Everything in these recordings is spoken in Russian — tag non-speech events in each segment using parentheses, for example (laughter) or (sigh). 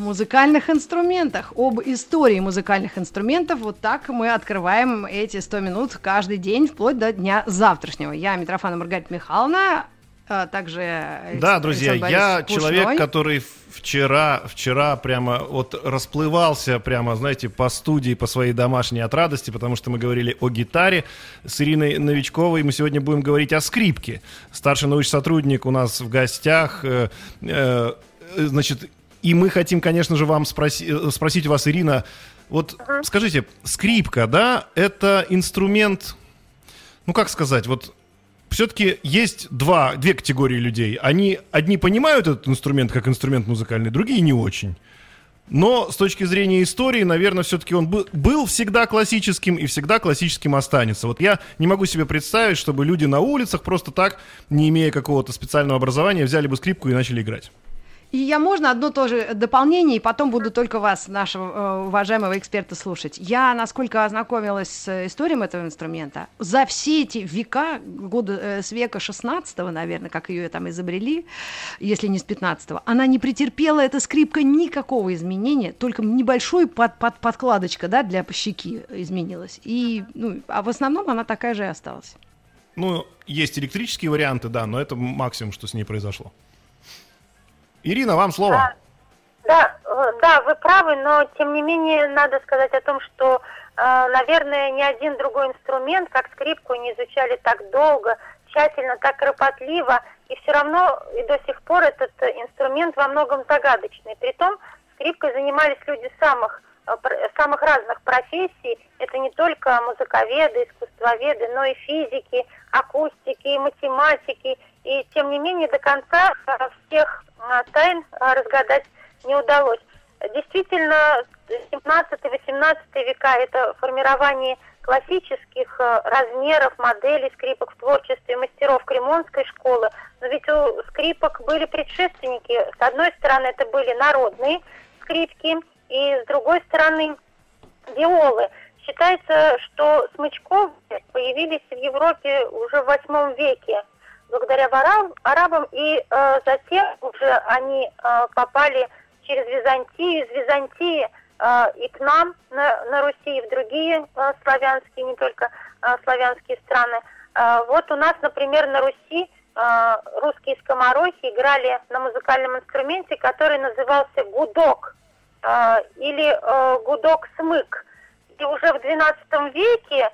Музыкальных инструментах, об истории музыкальных инструментов. Вот так мы открываем эти 100 минут каждый день, вплоть до дня завтрашнего. Я Митрофана Маргарита Михайловна, а также... Да, друзья, я Борисович человек, Пушной. который вчера, вчера прямо вот расплывался прямо, знаете, по студии, по своей домашней от радости, потому что мы говорили о гитаре с Ириной Новичковой, мы сегодня будем говорить о скрипке. Старший научный сотрудник у нас в гостях, э, э, значит, и мы хотим, конечно же, вам спроси- э, спросить у вас, Ирина, вот скажите, скрипка, да, это инструмент, ну как сказать, вот все-таки есть два, две категории людей. Они одни понимают этот инструмент как инструмент музыкальный, другие не очень. Но с точки зрения истории, наверное, все-таки он был, был всегда классическим и всегда классическим останется. Вот я не могу себе представить, чтобы люди на улицах просто так, не имея какого-то специального образования, взяли бы скрипку и начали играть. И я можно одно тоже дополнение, и потом буду только вас, нашего э, уважаемого эксперта, слушать. Я, насколько ознакомилась с историей этого инструмента, за все эти века, года э, с века 16 наверное, как ее там изобрели, если не с 15 она не претерпела, эта скрипка, никакого изменения, только небольшой под, под, подкладочка, да, для щеки изменилась. И, ну, а в основном она такая же и осталась. Ну, есть электрические варианты, да, но это максимум, что с ней произошло. Ирина, вам слово. Да, э, да, вы правы, но тем не менее надо сказать о том, что, э, наверное, ни один другой инструмент, как скрипку, не изучали так долго, тщательно, так кропотливо, и все равно и до сих пор этот инструмент во многом загадочный. Притом скрипкой занимались люди самых э, самых разных профессий. Это не только музыковеды, искусствоведы, но и физики, акустики, математики. И тем не менее до конца всех тайн э, разгадать не удалось. Действительно, 17-18 века это формирование классических э, размеров, моделей скрипок в творчестве мастеров Кремонской школы. Но ведь у скрипок были предшественники. С одной стороны, это были народные скрипки, и с другой стороны, виолы. Считается, что смычков появились в Европе уже в восьмом веке благодаря араб- арабам, и э, затем уже они э, попали через Византию, из Византии э, и к нам на, на Руси, и в другие э, славянские, не только э, славянские страны. Э, вот у нас, например, на Руси э, русские скоморохи играли на музыкальном инструменте, который назывался гудок э, или э, гудок-смык. И уже в XII веке,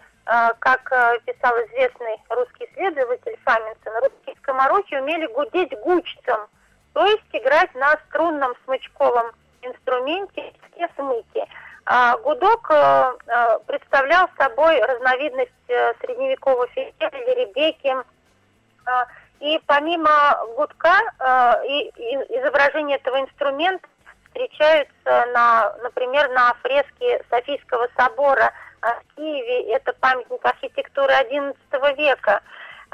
как э, писал известный русский исследователь Фаминсон, русские скоморохи умели гудеть гучцем, то есть играть на струнном смычковом инструменте смыки. А гудок э, э, представлял собой разновидность э, средневекового фитиля или ребеки. Э, И помимо гудка э, и, изображения этого инструмента встречаются, на, например, на фреске Софийского собора э, в Киеве. Это памятник архитектуры XI века.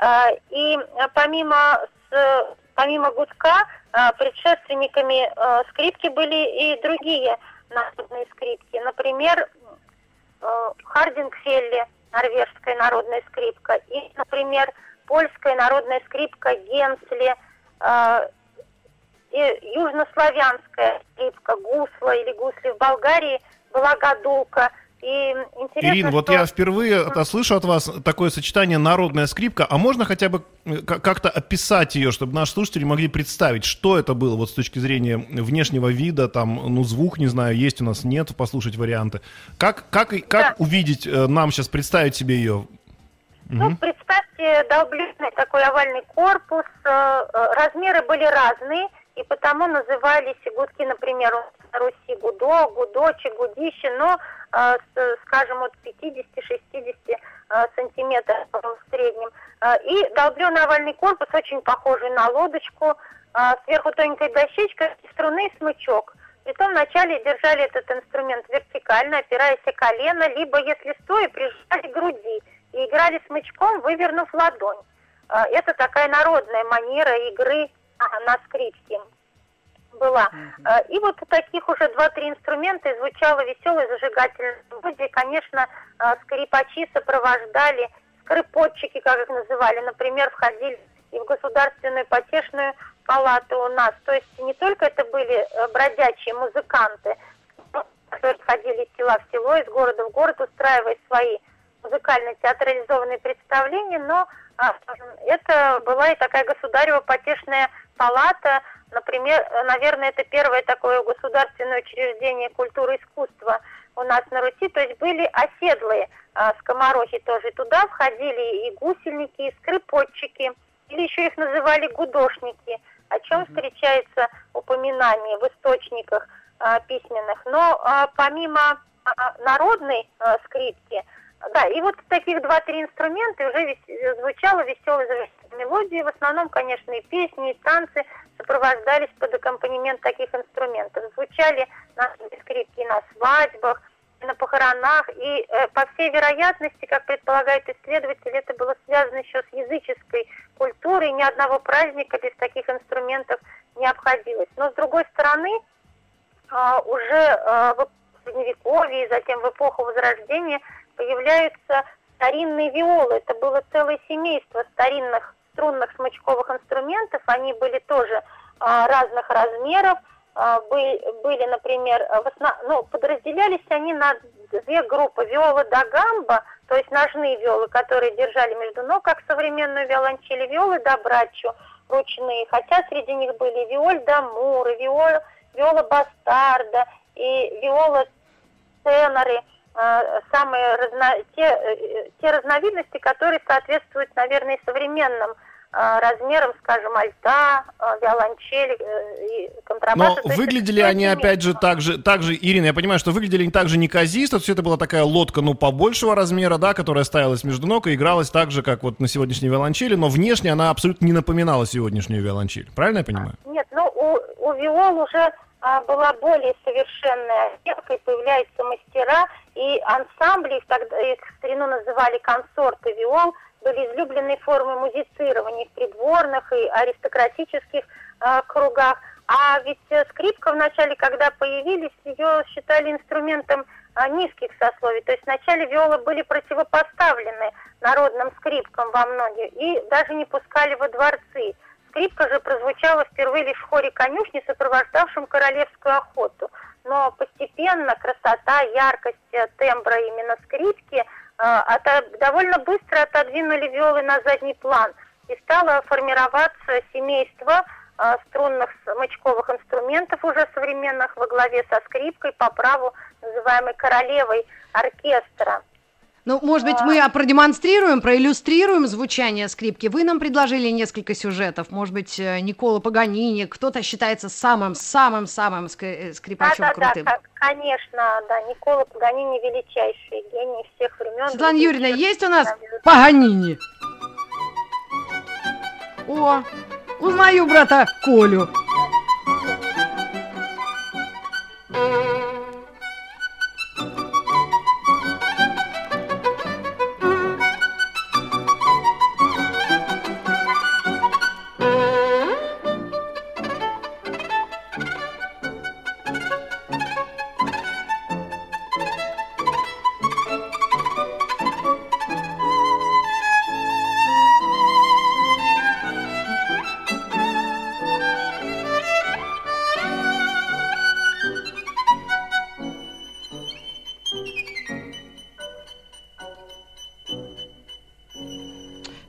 Э, И э, помимо, помимо гудка э, предшественниками скрипки были и другие народные скрипки. Например, Хардингфелли, норвежская народная скрипка, и, например, польская народная скрипка Генсли, и южнославянская скрипка Гусла или Гусли в Болгарии была гадулка. И Ирина, вот что- я впервые слышу от вас такое сочетание народная скрипка, а можно хотя бы э, как-то описать ее, чтобы наши слушатели могли представить, что это было вот с точки зрения внешнего вида, там, ну, звук, не знаю, есть у нас, нет, послушать варианты. Как, как, как Да. увидеть, э, нам сейчас представить себе ее? Ну, представьте долблюжный такой овальный корпус. э, Размеры были разные, и потому назывались гудки, например, на Руси гудо, гудочек, гудище, но, э, скажем, от 50-60 э, сантиметров в среднем. Э, И долбленый овальный корпус, очень похожий на лодочку, сверху тоненькая дощечка, струны и смычок. Притом вначале держали этот инструмент вертикально, опираясь о колено, либо, если стоя, прижали к груди. и играли смычком, вывернув ладонь. Это такая народная манера игры на скрипке была. Mm-hmm. И вот таких уже два-три инструмента и звучало веселое зажигательное мелодия. Конечно, скрипачи сопровождали, скрипотчики, как их называли, например, входили и в государственную потешную палату у нас. То есть не только это были э, бродячие музыканты, которые ходили из села в село, из города в город, устраивая свои музыкально-театрализованные представления, но а, это была и такая государева потешная палата, например, наверное, это первое такое государственное учреждение культуры и искусства у нас на Руси, то есть были оседлые а, скоморохи тоже, туда входили и гусельники, и скрипотчики, или еще их называли гудошники, о чем встречается упоминание в источниках а, письменных. Но а, помимо а, народной а, скрипки, да, и вот таких два-три инструмента уже вес, звучала веселая мелодия. В основном, конечно, и песни, и танцы сопровождались под аккомпанемент таких инструментов. Звучали на скрипки на свадьбах, на похоронах, и э, по всей вероятности, как предполагает исследователь, это было связано еще с языческой культурой, ни одного праздника без таких инструментов не обходилось. Но с другой стороны, э, уже э, в Средневековье и затем в эпоху Возрождения появляются старинные виолы. Это было целое семейство старинных струнных смычковых инструментов. Они были тоже э, разных размеров, а, были, были, например, основ... ну, подразделялись они на две группы. Виола да гамба, то есть ножные виолы, которые держали между ног, как современную виолончель, виолы да брачо, ручные. Хотя среди них были виоль да мура, виола, виола бастарда и виола теноры, а, самые разно... те, э, те разновидности, которые соответствуют, наверное, современным а, размером, скажем, альта, а, виолончели э, и контрабаса. Но выглядели они, опять же, так же, так же, Ирина, я понимаю, что выглядели они так же неказисто, все это была такая лодка, ну, побольшего размера, да, которая ставилась между ног и игралась так же, как вот на сегодняшней виолончели, но внешне она абсолютно не напоминала сегодняшнюю виолончель. Правильно я понимаю? Нет, ну, у, у виол уже а, была более совершенная отделка, и появляются мастера, и ансамбли, их, тогда, их в старину называли консорты виол, были излюбленные формы музицирования в придворных и аристократических э, кругах. А ведь э, скрипка вначале, когда появились, ее считали инструментом э, низких сословий. То есть вначале виолы были противопоставлены народным скрипкам во многих и даже не пускали во дворцы. Скрипка же прозвучала впервые лишь в хоре конюшни, сопровождавшем королевскую охоту. Но постепенно красота, яркость э, тембра именно скрипки – а, довольно быстро отодвинули виолы на задний план и стало формироваться семейство а, струнных смычковых инструментов уже современных во главе со скрипкой по праву называемой королевой оркестра. Ну, может быть, мы продемонстрируем, проиллюстрируем звучание скрипки. Вы нам предложили несколько сюжетов. Может быть, э, Никола Паганини, кто-то считается самым-самым-самым э, скрипачом да, крутым. Да, конечно, да. Никола Паганини величайший гений всех времен. Светлана Юрьевна, есть у нас Паганини? О, узнаю брата Колю.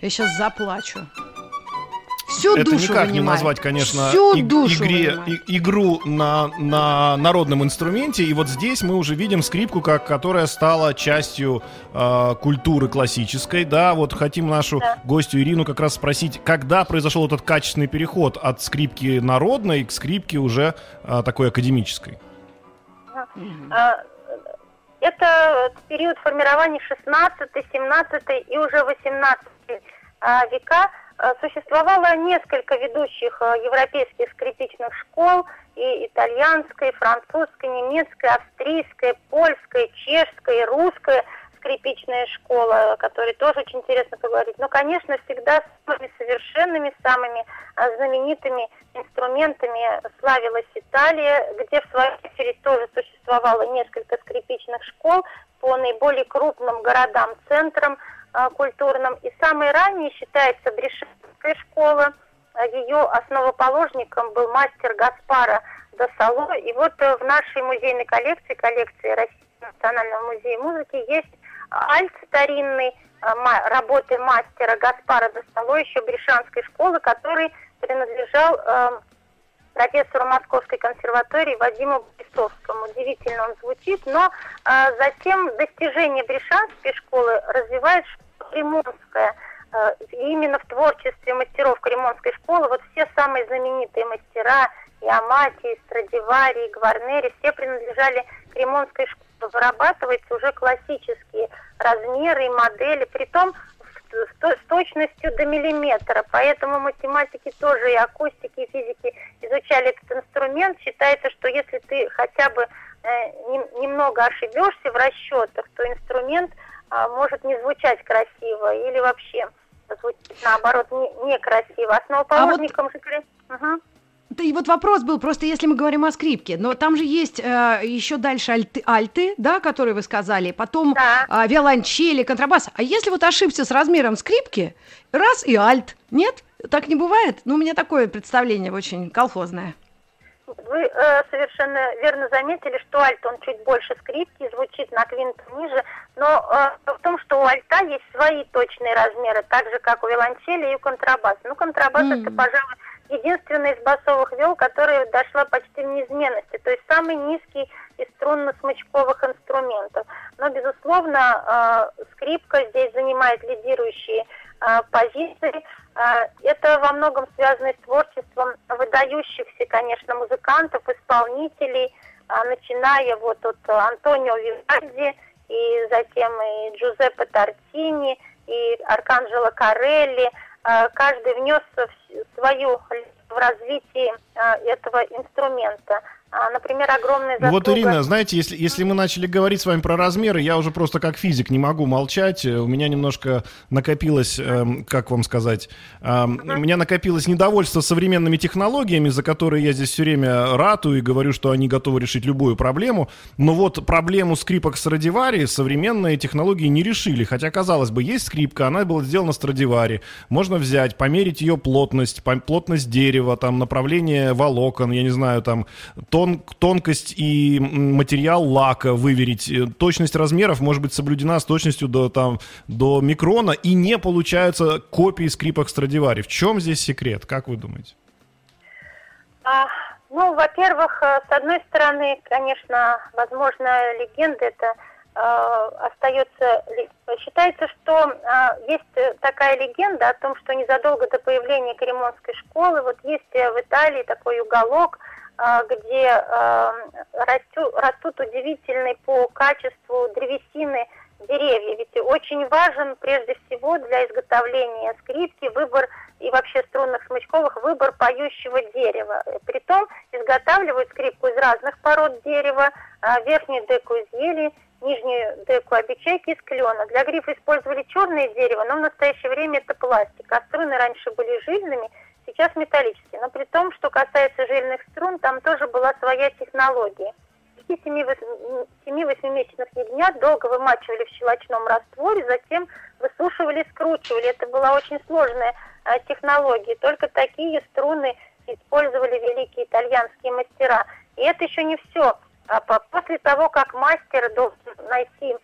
Я сейчас заплачу. Всю это душу никак вынимает. не назвать, конечно, Всю и- душу игре, и- игру на, на народном инструменте. И вот здесь мы уже видим скрипку, как, которая стала частью э, культуры классической. Да, вот хотим нашу Да. гостью Ирину как раз спросить, когда произошел этот качественный переход от скрипки народной к скрипке уже э, такой академической. А, Это период формирования 16, 17 и уже 18 а, века. А, Существовало несколько ведущих а, европейских скрипичных школ, и итальянская, и французская, немецкая, австрийская, польская, чешская, и русская скрипичная школа, о которой тоже очень интересно поговорить. Но, конечно, всегда самыми совершенными, самыми а, знаменитыми инструментами славилась Италия, где в свою очередь тоже существовало несколько скрипичных школ по наиболее крупным городам, центрам а, культурным. И самой ранней считается Брешенская школа. Ее основоположником был мастер Гаспара до Сало. И вот э, в нашей музейной коллекции, коллекции Российского национального музея музыки, есть альт старинный, э, работы мастера Гаспара до Сало, еще Брешанской школы, который принадлежал э, профессору Московской консерватории Вадиму Борисовскому. Удивительно он звучит, но э, затем достижения Брешанской школы развивает Кремонская. Э, именно в творчестве мастеров Кремонской школы вот все самые знаменитые мастера – и Амати, и Страдивари, и Гварнери, все принадлежали Кремонской школе. Вырабатываются уже классические размеры и модели, притом с точностью до миллиметра. Поэтому математики тоже и акустики, и физики изучали этот инструмент. Считается, что если ты хотя бы э, немного ошибешься в расчетах, то инструмент э, может не звучать красиво или вообще звучит наоборот не, некрасиво. Основоположником а вот... Угу. И вот вопрос был, просто если мы говорим о скрипке, но там же есть э, еще дальше альты, альты, да, которые вы сказали, потом да. э, виолончели, контрабас. А если вот ошибся с размером скрипки, раз и альт, нет? Так не бывает? Ну, у меня такое представление очень колхозное. Вы э, совершенно верно заметили, что альт, он чуть больше скрипки, звучит на квинт ниже, но э, в том, что у альта есть свои точные размеры, так же, как у виолончели и у контрабаса. Ну, контрабас mm. это, пожалуй, единственная из басовых вел, которая дошла почти в неизменности, то есть самый низкий из струнно-смычковых инструментов. Но, безусловно, э, скрипка здесь занимает лидирующие э, позиции. Э, это во многом связано с творчеством выдающихся, конечно, музыкантов, исполнителей, начиная вот от Антонио Вивальди, и затем и Джузеппе Тартини, и Арканджело Карелли – каждый внес свою в развитии э, этого инструмента. А, например, огромная заслуга... Вот, Ирина, знаете, если, если мы начали говорить с вами про размеры, я уже просто как физик не могу молчать. У меня немножко накопилось, э, как вам сказать, э, uh-huh. у меня накопилось недовольство современными технологиями, за которые я здесь все время ратую и говорю, что они готовы решить любую проблему. Но вот проблему скрипок с Радивари современные технологии не решили. Хотя, казалось бы, есть скрипка, она была сделана с Радивари. Можно взять, померить ее плотность, плотность дерева, там, направление волокон, я не знаю, там, то тон, тонкость и материал лака выверить. Э, точность размеров может быть соблюдена с точностью до, там, до микрона, и не получаются копии скрипок Страдивари. В чем здесь секрет, как вы думаете? А, ну, во-первых, э, с одной стороны, конечно, возможно, легенда это э, остается... Считается, что есть такая легенда о том, что незадолго до появления Кремонской школы, вот есть в Италии такой уголок, где а, растут, растут удивительные по качеству древесины деревья. Ведь очень важен прежде всего для изготовления скрипки выбор и вообще струнных смычковых выбор поющего дерева. Притом изготавливают скрипку из разных пород дерева, а, верхнюю деку из ели, нижнюю деку обечайки из клена. Для грифа использовали черное дерево, но в настоящее время это пластик, а струны раньше были жильными – сейчас металлические. Но при том, что касается жильных струн, там тоже была своя технология. 7-8-месячных ягнят долго вымачивали в щелочном растворе, затем высушивали, скручивали. Это была очень сложная а, технология. Только такие струны использовали великие итальянские мастера. И это еще не все. А после того, как мастер должен найти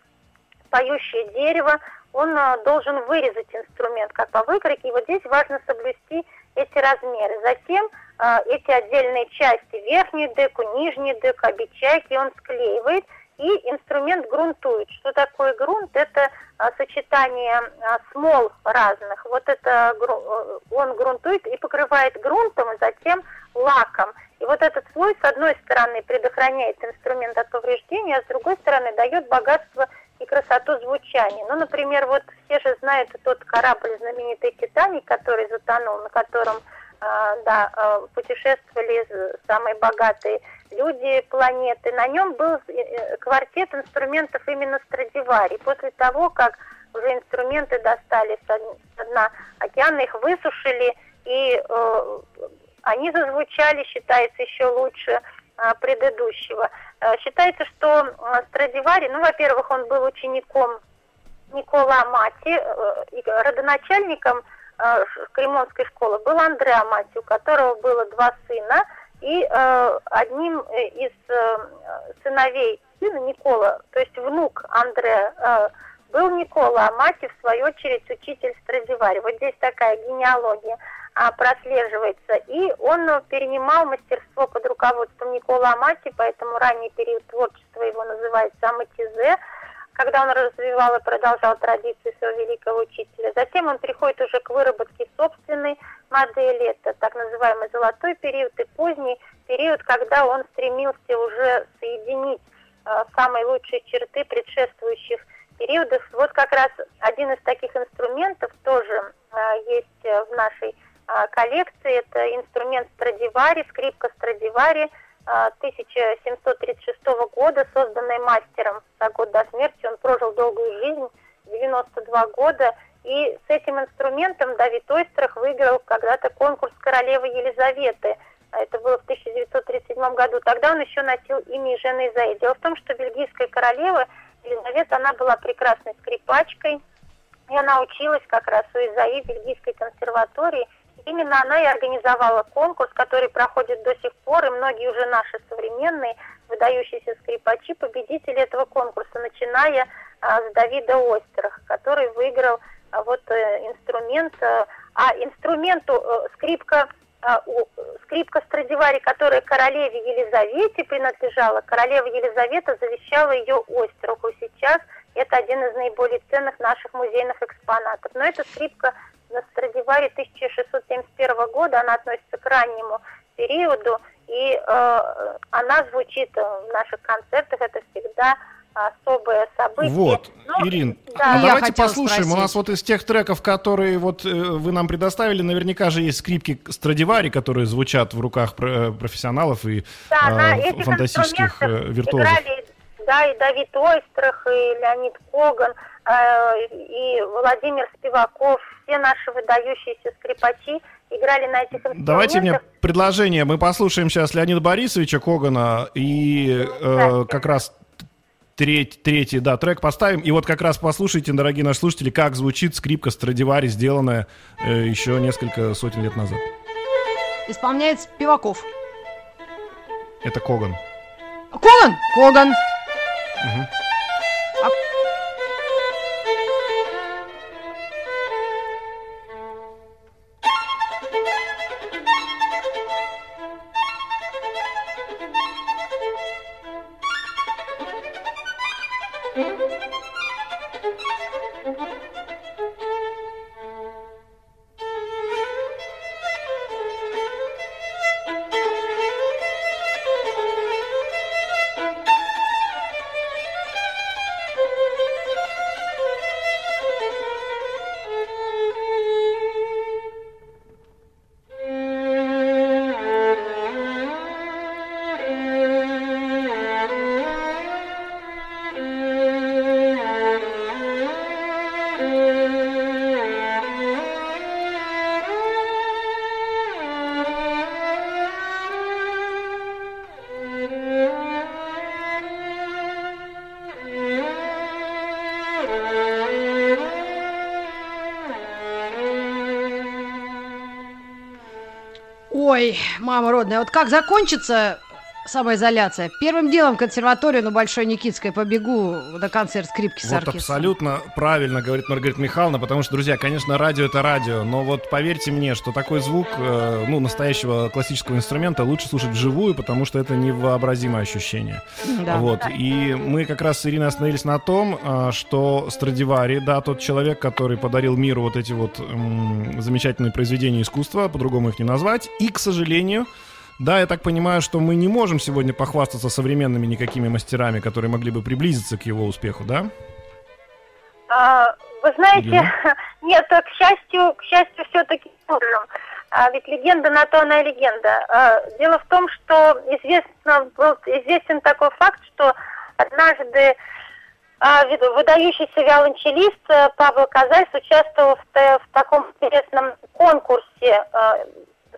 поющее дерево, он а, должен вырезать инструмент, как по выкройке. И вот здесь важно соблюсти эти размеры. Затем э, эти отдельные части, верхнюю деку, нижнюю деку, обечайки он склеивает и инструмент грунтует. Что такое грунт? Это а, сочетание а, смол разных. Вот это э, он грунтует и покрывает грунтом, и затем лаком. И вот этот слой, с одной стороны, предохраняет инструмент от повреждения, а с другой стороны, дает богатство и красоту звучания. Ну, например, вот все же знают тот корабль знаменитый «Титаник», который затонул, на котором э, да, э, путешествовали самые богатые люди планеты. На нем был э, квартет инструментов именно Страдивари. После того, как уже инструменты достали с дна океана, их высушили, и э, они зазвучали, считается, еще лучше э, предыдущего. Э, считается, что э, Страдивари, ну, во-первых, он был учеником Никола Амати, э, родоначальником э, Кремонской школы был Андре Амати, у которого было два сына, и э, одним из сыновей сына Никола, то есть внук Андре, был Никола Амати, в свою очередь, учитель Страдивари. Вот здесь такая генеалогия прослеживается. И он перенимал мастерство под руководством Никола Амати, поэтому ранний период творчества его называется Аматизе когда он развивал и продолжал традиции своего великого учителя. Затем он приходит уже к выработке собственной модели, это так называемый золотой период и поздний период, когда он стремился уже соединить э, самые лучшие черты предшествующих периодов. Вот как раз один из таких инструментов тоже э, есть в нашей э, коллекции, это инструмент Страдивари, скрипка Страдивари – 1736 года, созданной мастером за год до смерти. Он прожил долгую жизнь, 92 года, и с этим инструментом Давид Ойстрах выиграл когда-то конкурс королевы Елизаветы. Это было в 1937 году. Тогда он еще носил имя Жены Изаи. Дело в том, что бельгийская королева Елизавета, она была прекрасной скрипачкой, и она училась как раз у Изаи в бельгийской консерватории – Именно она и организовала конкурс, который проходит до сих пор, и многие уже наши современные выдающиеся скрипачи, победители этого конкурса, начиная а, с Давида Остерах, который выиграл а, вот э, инструмент, а, а инструменту а, скрипка а, скрипка Страдивари, которая королеве Елизавете принадлежала, королева Елизавета завещала ее Остеруху. Сейчас это один из наиболее ценных наших музейных экспонатов. Но эта скрипка на Страдивари 1671 года, она относится к раннему периоду, и э, она звучит в наших концертах, это всегда особое событие. Вот, Но, Ирин, да. а давайте послушаем. Спросить. У нас вот из тех треков, которые вот э, вы нам предоставили, наверняка же есть скрипки Страдивари, которые звучат в руках э, профессионалов и да, э, фантастических э, виртуозов. Играли, да, и Давид Ойстрах, и Леонид Коган, э, и Владимир Спиваков, все наши выдающиеся скрипачи играли на этих инструментах. Давайте мне предложение. Мы послушаем сейчас Леонида Борисовича Когана и э, как раз третий, третий, да, трек поставим. И вот как раз послушайте, дорогие наши слушатели, как звучит скрипка Страдивари, сделанная э, еще несколько сотен лет назад. Исполняет Спиваков. Это Коган. Коган? Коган. Угу. Мама родная, вот как закончится самоизоляция. Первым делом консерваторию на Большой Никитской побегу на концерт скрипки с Вот абсолютно правильно говорит Маргарита Михайловна, потому что, друзья, конечно, радио это радио, но вот поверьте мне, что такой звук, э, ну, настоящего классического инструмента лучше слушать вживую, потому что это невообразимое ощущение. Да. Вот, и мы как раз с Ириной остановились на том, э, что Страдивари, да, тот человек, который подарил миру вот эти вот м, замечательные произведения искусства, по-другому их не назвать, и, к сожалению, да, я так понимаю, что мы не можем сегодня похвастаться современными никакими мастерами, которые могли бы приблизиться к его успеху, да? А, вы знаете, Или? (laughs) нет, к счастью, к счастью, все-таки можем. А ведь легенда на то она и легенда. А, дело в том, что известно, был известен такой факт, что однажды а, выдающийся виолончелист э, Павел Казальс участвовал в, в таком интересном конкурсе.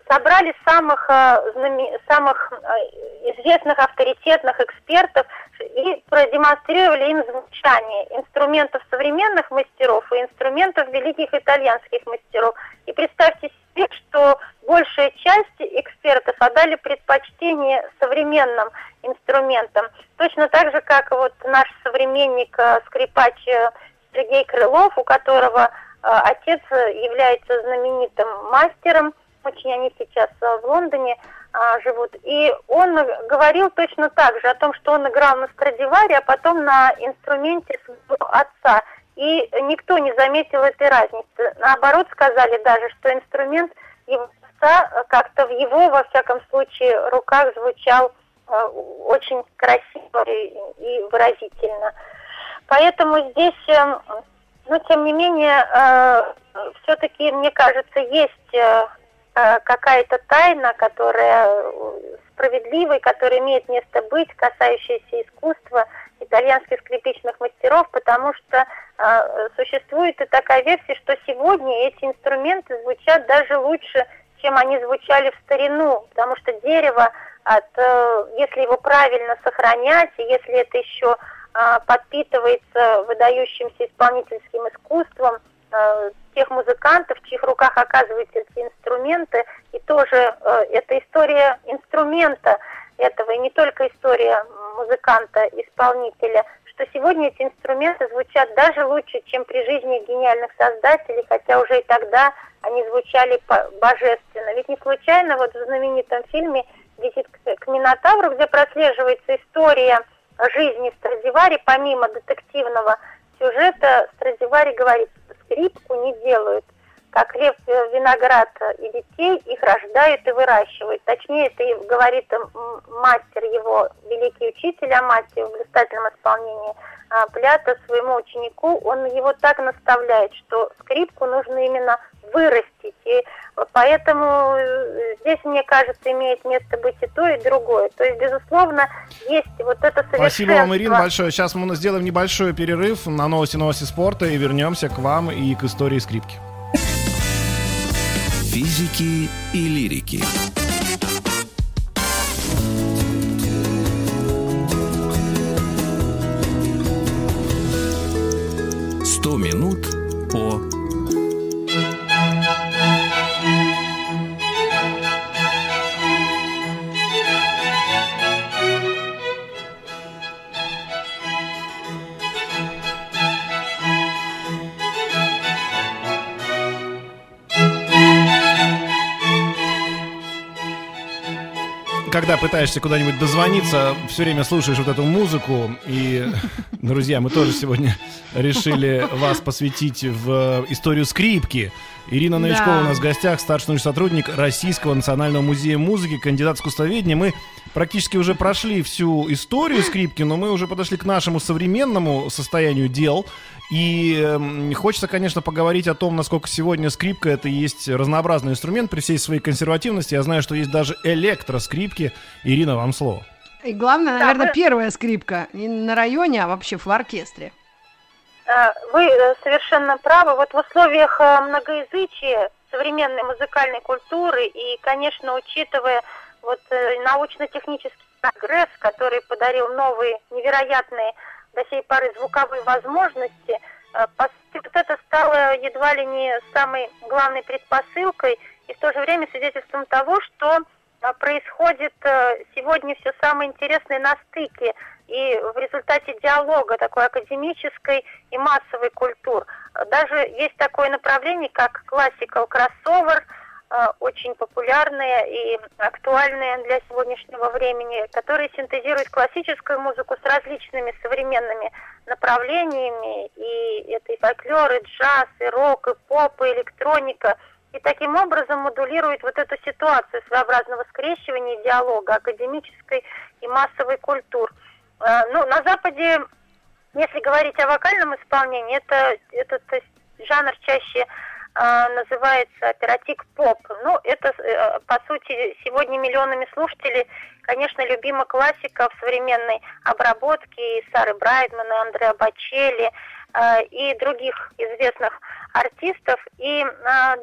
Собрали самых, э, самых э, известных авторитетных экспертов и продемонстрировали им звучание инструментов современных мастеров и инструментов великих итальянских мастеров. И представьте себе, что большая часть экспертов отдали предпочтение современным инструментам. Точно так же, как вот наш современник э, скрипач Сергей Крылов, у которого отец является знаменитым мастером, очень они сейчас в Лондоне а, живут. И он говорил точно так же о том, что он играл на Страдиваре, а потом на инструменте своего отца. И никто не заметил этой разницы. Наоборот, сказали даже, что инструмент его отца как-то в его, во всяком случае, руках звучал э, очень красиво и, и выразительно. Поэтому здесь, э, ну, тем не менее, э, все-таки, мне кажется, есть э, Э, какая-то тайна, которая э, справедливая, которая имеет место быть, касающаяся искусства итальянских скрипичных мастеров, потому что э, существует и такая версия, что сегодня эти инструменты звучат даже лучше, чем они звучали в старину, потому что дерево, от, э, если его правильно сохранять, и если это еще э, подпитывается выдающимся исполнительским искусством, э, тех музыкантов, в чьих руках оказываются эти инструменты, и тоже э, это история инструмента этого, и не только история музыканта, исполнителя, что сегодня эти инструменты звучат даже лучше, чем при жизни гениальных создателей, хотя уже и тогда они звучали божественно. Ведь не случайно вот в знаменитом фильме «Визит к Минотавру», где прослеживается история жизни Страдивари, помимо детективного сюжета, Страдивари говорит, скрипку не делают. Как лев э, виноград и детей, их рождают и выращивают. Точнее, это говорит мастер его, великий учитель Амати в блистательном исполнении а, Плята своему ученику. Он его так наставляет, что скрипку нужно именно вырастить. И поэтому э, здесь, мне кажется, имеет место быть и то, и другое. То есть, безусловно, есть вот это совершенство. Спасибо вам, Ирина, большое. Сейчас мы сделаем небольшой перерыв на новости новости спорта и вернемся к вам и к истории скрипки. Физики и лирики. Сто минут по когда пытаешься куда-нибудь дозвониться, все время слушаешь вот эту музыку. И, (laughs) друзья, мы тоже сегодня решили вас посвятить в историю скрипки. Ирина Новичкова да. у нас в гостях, старший научный сотрудник Российского национального музея музыки, кандидат искусствоведения. Мы практически уже прошли всю историю скрипки, но мы уже подошли к нашему современному состоянию дел. И э, хочется, конечно, поговорить о том, насколько сегодня скрипка это и есть разнообразный инструмент при всей своей консервативности. Я знаю, что есть даже электроскрипки. Ирина, вам слово. И главное, наверное, вы... первая скрипка не на районе, а вообще в оркестре. А, вы э, совершенно правы. Вот в условиях э, многоязычия современной музыкальной культуры и, конечно, учитывая вот э, научно-технический прогресс, который подарил новые невероятные до сей поры звуковые возможности, э, вот это стало едва ли не самой главной предпосылкой и в то же время свидетельством того, что э, происходит э, сегодня все самое интересное на стыке и в результате диалога такой академической и массовой культур. Даже есть такое направление, как классикал кроссовер – Э, очень популярные и актуальные для сегодняшнего времени, которые синтезируют классическую музыку с различными современными направлениями. И это и фольклор, и джаз, и рок, и поп, и электроника. И таким образом модулирует вот эту ситуацию своеобразного скрещивания диалога академической и массовой культур. Э, ну, на Западе, если говорить о вокальном исполнении, это этот жанр чаще а, называется оператик поп. Ну, это, э, по сути, сегодня миллионами слушателей, конечно, любима классика в современной обработке и Сары Брайдман, и Андреа Бачелли, э, и других известных артистов. И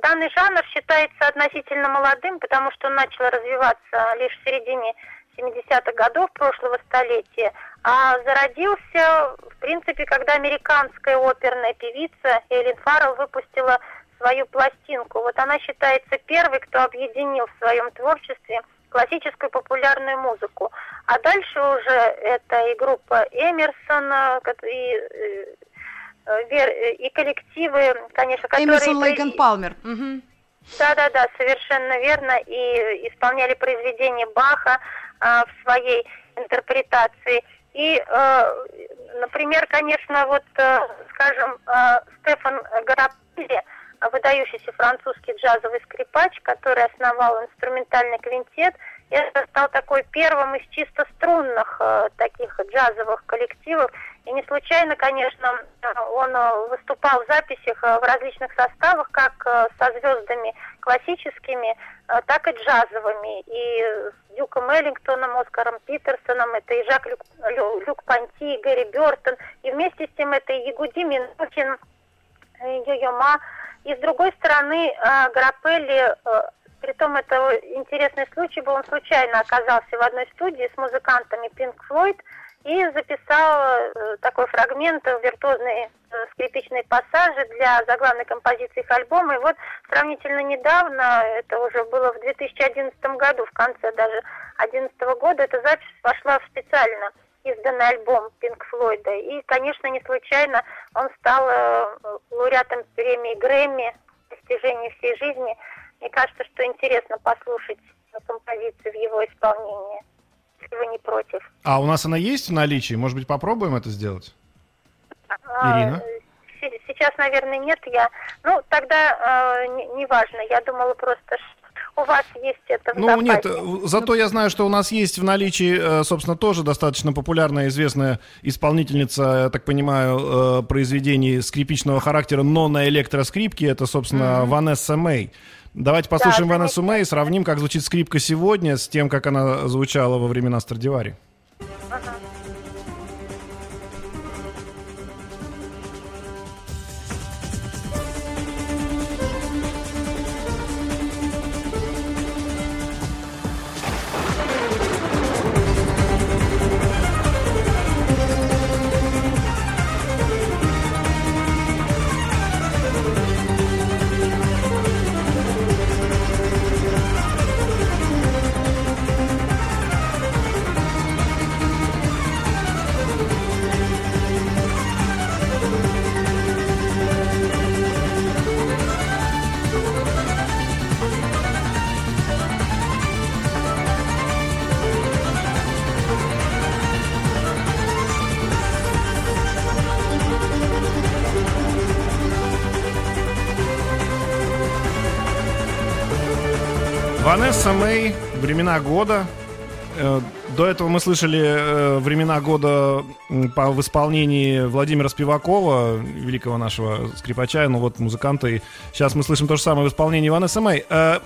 данный жанр считается относительно молодым, потому что он начал развиваться лишь в середине 70-х годов прошлого столетия, а зародился, в принципе, когда американская оперная певица Эллен Фаррелл выпустила свою пластинку. Вот она считается первой, кто объединил в своем творчестве классическую популярную музыку. А дальше уже это и группа Эмерсона, и, э, э, и коллективы, конечно, которые... Эмерсон, Лейк Палмер. Угу. Да-да-да, совершенно верно. И исполняли произведения Баха а, в своей интерпретации. И, э, например, конечно, вот, э, скажем, э, Стефан Гарапелли, выдающийся французский джазовый скрипач, который основал инструментальный квинтет, это стал такой первым из чисто струнных э, таких джазовых коллективов. И не случайно, конечно, он выступал в записях в различных составах, как со звездами классическими, так и джазовыми. И с Дюком Эллингтоном, Оскаром Питерсоном, это и Жак Люк, Люк Панти, и Гэри Бертон. И вместе с тем это и Ягуди Минухин, Йо-Йо и с другой стороны, э, Грапелли, э, притом это интересный случай был, он случайно оказался в одной студии с музыкантами Pink Floyd и записал э, такой фрагмент виртуозные скрипичные пассажи для заглавной композиции их альбома. И вот сравнительно недавно, это уже было в 2011 году, в конце даже 2011 года, эта запись вошла в специально изданный альбом Пинк Флойда. И, конечно, не случайно он стал э, лауреатом премии Грэмми достижений всей жизни. Мне кажется, что интересно послушать композицию в его исполнении, если вы не против. А у нас она есть в наличии? Может быть, попробуем это сделать? А, Ирина? Сейчас, наверное, нет. Я, ну, тогда э, неважно. Не я думала просто, у вас есть это в Ну, запасе. нет, зато я знаю, что у нас есть в наличии, э, собственно, тоже достаточно популярная, известная исполнительница, я так понимаю, э, произведений скрипичного характера, но на электроскрипке, это, собственно, mm-hmm. Ванесса Мэй. Давайте послушаем да, Ванессу Мэй и сравним, как звучит скрипка сегодня с тем, как она звучала во времена Страдивари. Ага. Ванесса Мэй, времена года. Э, до этого мы слышали э, времена года по, в исполнении Владимира Спивакова, великого нашего скрипача, ну вот музыканта. И сейчас мы слышим то же самое в исполнении Ванессы Мэй. Э,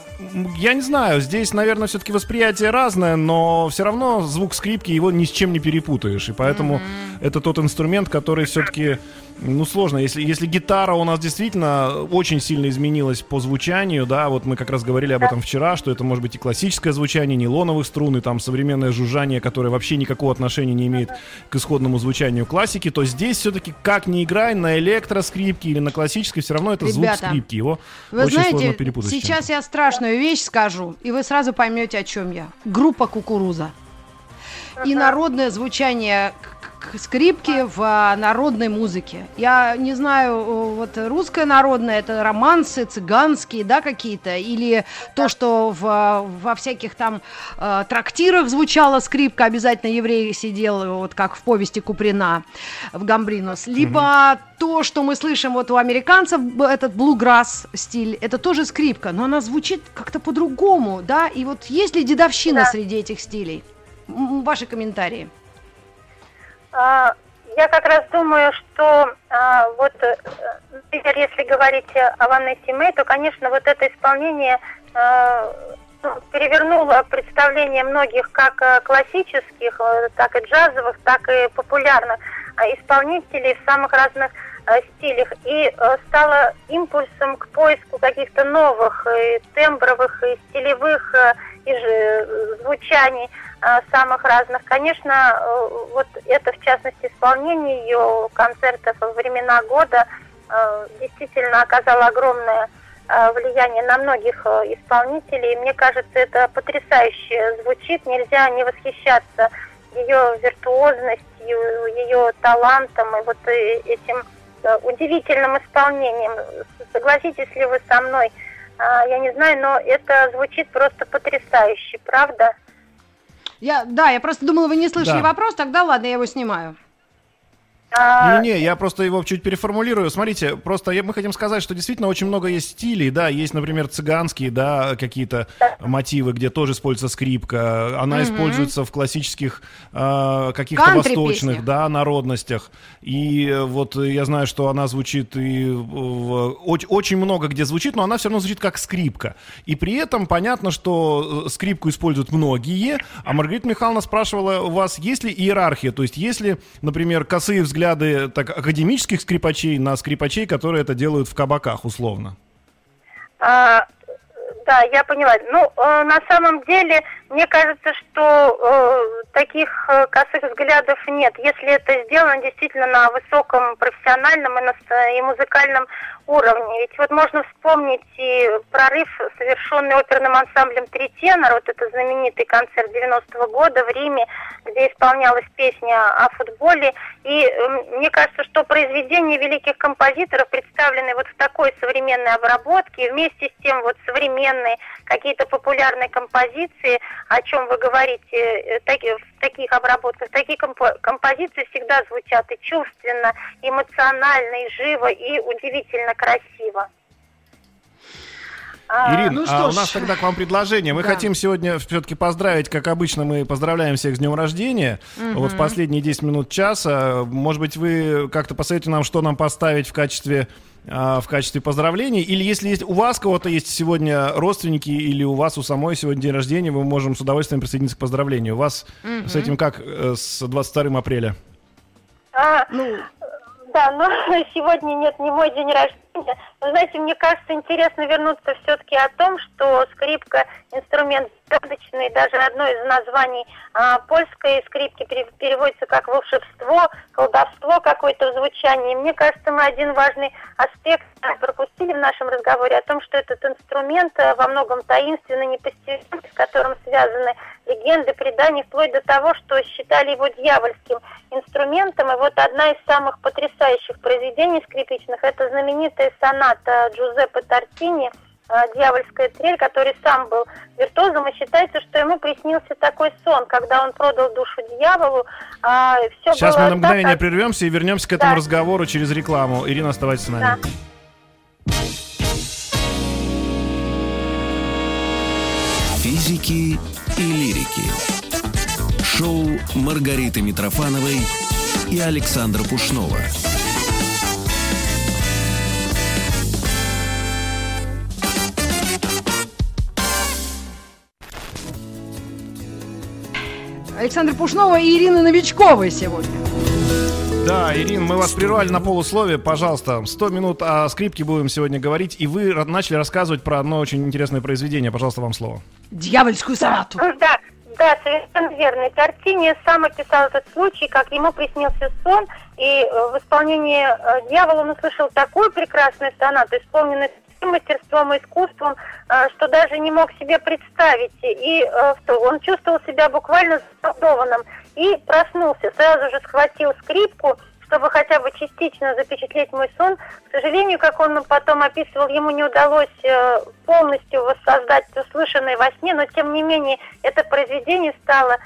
я не знаю, здесь, наверное, все-таки восприятие разное, но все равно звук скрипки его ни с чем не перепутаешь. И поэтому mm-hmm. это тот инструмент, который все-таки ну, сложно. Если, если гитара у нас действительно очень сильно изменилась по звучанию, да, вот мы как раз говорили об этом вчера, что это может быть и классическое звучание, нейлоновых струн, и там современное жужжание, которое вообще никакого отношения не имеет к исходному звучанию классики, то здесь все-таки как ни играй на электроскрипке или на классической, все равно это Ребята, звук скрипки. Его вы очень знаете, сложно перепутать. Сейчас я страшную вещь скажу, и вы сразу поймете, о чем я. Группа «Кукуруза». И народное звучание скрипки в народной музыке. Я не знаю, вот русская народная, это романсы цыганские, да, какие-то, или то, что в, во всяких там э, трактирах звучала скрипка, обязательно еврей сидел, вот как в повести Куприна в Гамбринус, либо mm-hmm. то, что мы слышим вот у американцев, этот блуграсс стиль, это тоже скрипка, но она звучит как-то по-другому, да, и вот есть ли дедовщина да. среди этих стилей? Ваши комментарии. А, я как раз думаю, что а, вот э, например, если говорить о Ванессе Мэй, то, конечно, вот это исполнение э, ну, перевернуло представление многих как э, классических, э, так и джазовых, так и популярных э, исполнителей в самых разных стилях и э, стало импульсом к поиску каких-то новых и тембровых и стилевых э, и звучаний э, самых разных. Конечно, э, вот это в частности исполнение ее концертов во времена года э, действительно оказало огромное э, влияние на многих э, исполнителей. Мне кажется, это потрясающе звучит. Нельзя не восхищаться ее виртуозностью, ее талантом и вот э, этим э, удивительным исполнением. Согласитесь ли вы со мной? А, Я не знаю, но это звучит просто потрясающе, правда? Я, да, я просто думала, вы не слышали Да. вопрос, тогда ладно, я его снимаю. А, Не-не, я просто его чуть переформулирую. Смотрите, просто мы хотим сказать, что действительно очень много есть стилей, да, есть, например, цыганские, да, какие-то мотивы, где тоже используется скрипка. Она используется в классических э, каких-то Кантри восточных, песнях. да, народностях. И вот я знаю, что она звучит и в- оч- очень много где звучит, но она все равно звучит как скрипка. И при этом понятно, что э, скрипку используют многие, а Маргарита Михайловна спрашивала у вас, есть ли иерархия, то есть есть ли, например, косые взгляды так, академических скрипачей на скрипачей, которые это делают в кабаках, условно? а, да, я поняла. Ну, э, на самом деле, мне кажется, что э, таких э, косых взглядов нет. Если это сделано действительно на высоком профессиональном и, на- и музыкальном уровне. Ведь вот можно вспомнить и прорыв, совершенный оперным ансамблем «Три тенора», вот это знаменитый концерт 90-го года в Риме, где исполнялась песня о футболе. И э, мне кажется, что произведения великих композиторов представлены вот в такой современной обработке, вместе с тем вот современные какие-то популярные композиции, о чем вы говорите, э, таки- в таких обработках, такие компо- композиции всегда звучат и чувственно, эмоционально, и живо, и удивительно красиво. А, Ирина, ну а у ж. нас тогда к вам предложение. Мы Да. хотим сегодня все-таки поздравить, как обычно, мы поздравляем всех с днем рождения. Вот в последние 10 минут часа. Может быть, вы как-то посоветуете нам, что нам поставить в качестве в качестве поздравлений, или если есть у вас кого-то есть сегодня родственники, или у вас у самой сегодня день рождения, мы можем с удовольствием присоединиться к поздравлению. У вас с этим как э, с 22 апреля? а, Ну, Да, но (laughs) сегодня нет не мой день рождения. Знаете, мне кажется, интересно вернуться все-таки о том, что скрипка инструмент загадочный, даже одно из названий а, польской скрипки пере- переводится как волшебство, колдовство какое-то в звучании. Мне кажется, мы один важный аспект пропустили в нашем разговоре о том, что этот инструмент а, во многом таинственный, непостижимый, с которым связаны легенды, предания, вплоть до того, что считали его дьявольским инструментом. И вот одна из самых потрясающих произведений скрипичных – это знаменитая соната Джузеппе Тартини а, «Дьявольская трель», который сам был виртуозом, и считается, что ему приснился такой сон, когда он продал душу дьяволу. а, все Сейчас было мы на мгновение так, прервемся и вернемся к этому Да. разговору через рекламу. Ирина, оставайтесь с нами. Да. Физики и лирики. Шоу Маргариты Митрофановой и Александра Пушнова. Александр Пушнова и Ирина Новичкова сегодня. Да, Ирин, мы вас прервали на полусловие. Пожалуйста, 100 минут о скрипке будем сегодня говорить. И вы начали рассказывать про одно очень интересное произведение. Пожалуйста, вам слово. Дьявольскую сонату. Да, да, совершенно верно. И Тартини сам описал этот случай, как ему приснился сон, и э, в исполнении э, дьявола он услышал такую прекрасную сонату, исполненную таким мастерством и искусством, э, что даже не мог себе представить. И то- он чувствовал себя буквально заколдованным. И проснулся, сразу же схватил скрипку, чтобы хотя бы частично запечатлеть мой сон. К сожалению, как он потом описывал, ему не удалось э, полностью воссоздать услышанное во сне, но тем не менее это произведение стало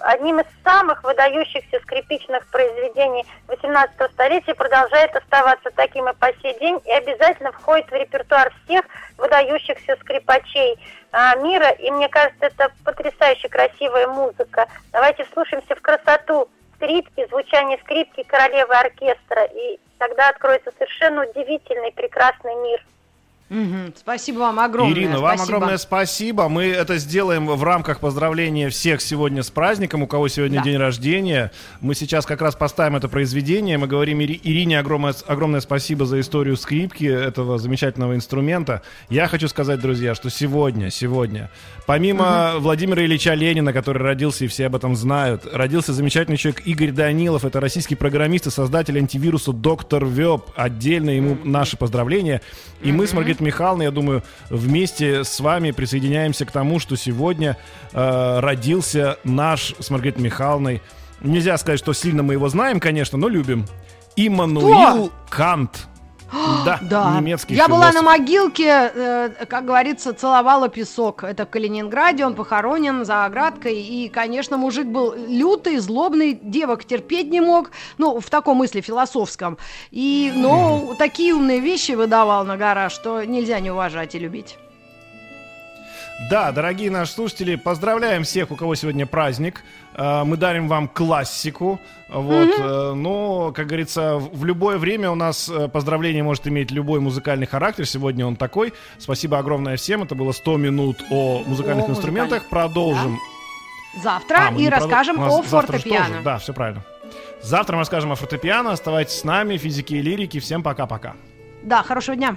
одним из самых выдающихся скрипичных произведений 18 столетия, продолжает оставаться таким и по сей день, и обязательно входит в репертуар всех выдающихся скрипачей а, мира, и мне кажется, это потрясающе красивая музыка. Давайте вслушаемся в красоту скрипки, звучание скрипки королевы оркестра, и тогда откроется совершенно удивительный, прекрасный мир. Спасибо вам огромное. Ирина, вам спасибо. огромное спасибо. Мы это сделаем в рамках поздравления всех сегодня с праздником, у кого сегодня Да. день рождения. Мы сейчас как раз поставим это произведение. Мы говорим Ири- Ирине огромное, огромное спасибо за историю скрипки, этого замечательного инструмента. Я хочу сказать, друзья, что сегодня, сегодня, помимо Владимира Ильича Ленина, который родился, и все об этом знают, родился замечательный человек Игорь Данилов. Это российский программист и создатель антивируса Доктор Веб. Отдельно ему наши поздравления. И мы с Маргаритой Михайловной, я думаю, вместе с вами присоединяемся к тому, что сегодня э, родился наш с Маргаритой Михайловной. Нельзя сказать, что сильно мы его знаем, конечно, но любим. Иммануил Кант. Да, (gasps) Да. немецкий Я была на философ. могилке, э, как говорится, целовала песок. Это в Калининграде, он похоронен за оградкой. И, конечно, мужик был лютый, злобный, девок терпеть не мог. Ну, в таком мысли философском. И, но такие умные вещи выдавал на гора, что нельзя не уважать и любить. Да, дорогие наши слушатели, поздравляем всех, у кого сегодня праздник. Э, Мы дарим вам классику. Вот, э, но, как говорится, в любое время у нас э, поздравление может иметь любой музыкальный характер. Сегодня он такой. Спасибо огромное всем. Это было 100 минут о музыкальных О инструментах. музыкальных. Продолжим. Завтра А, и продол- расскажем о тоже, фортепиано. Да, все правильно. Завтра мы расскажем о фортепиано. Оставайтесь с нами, физики и лирики. Всем пока-пока. Да, хорошего дня.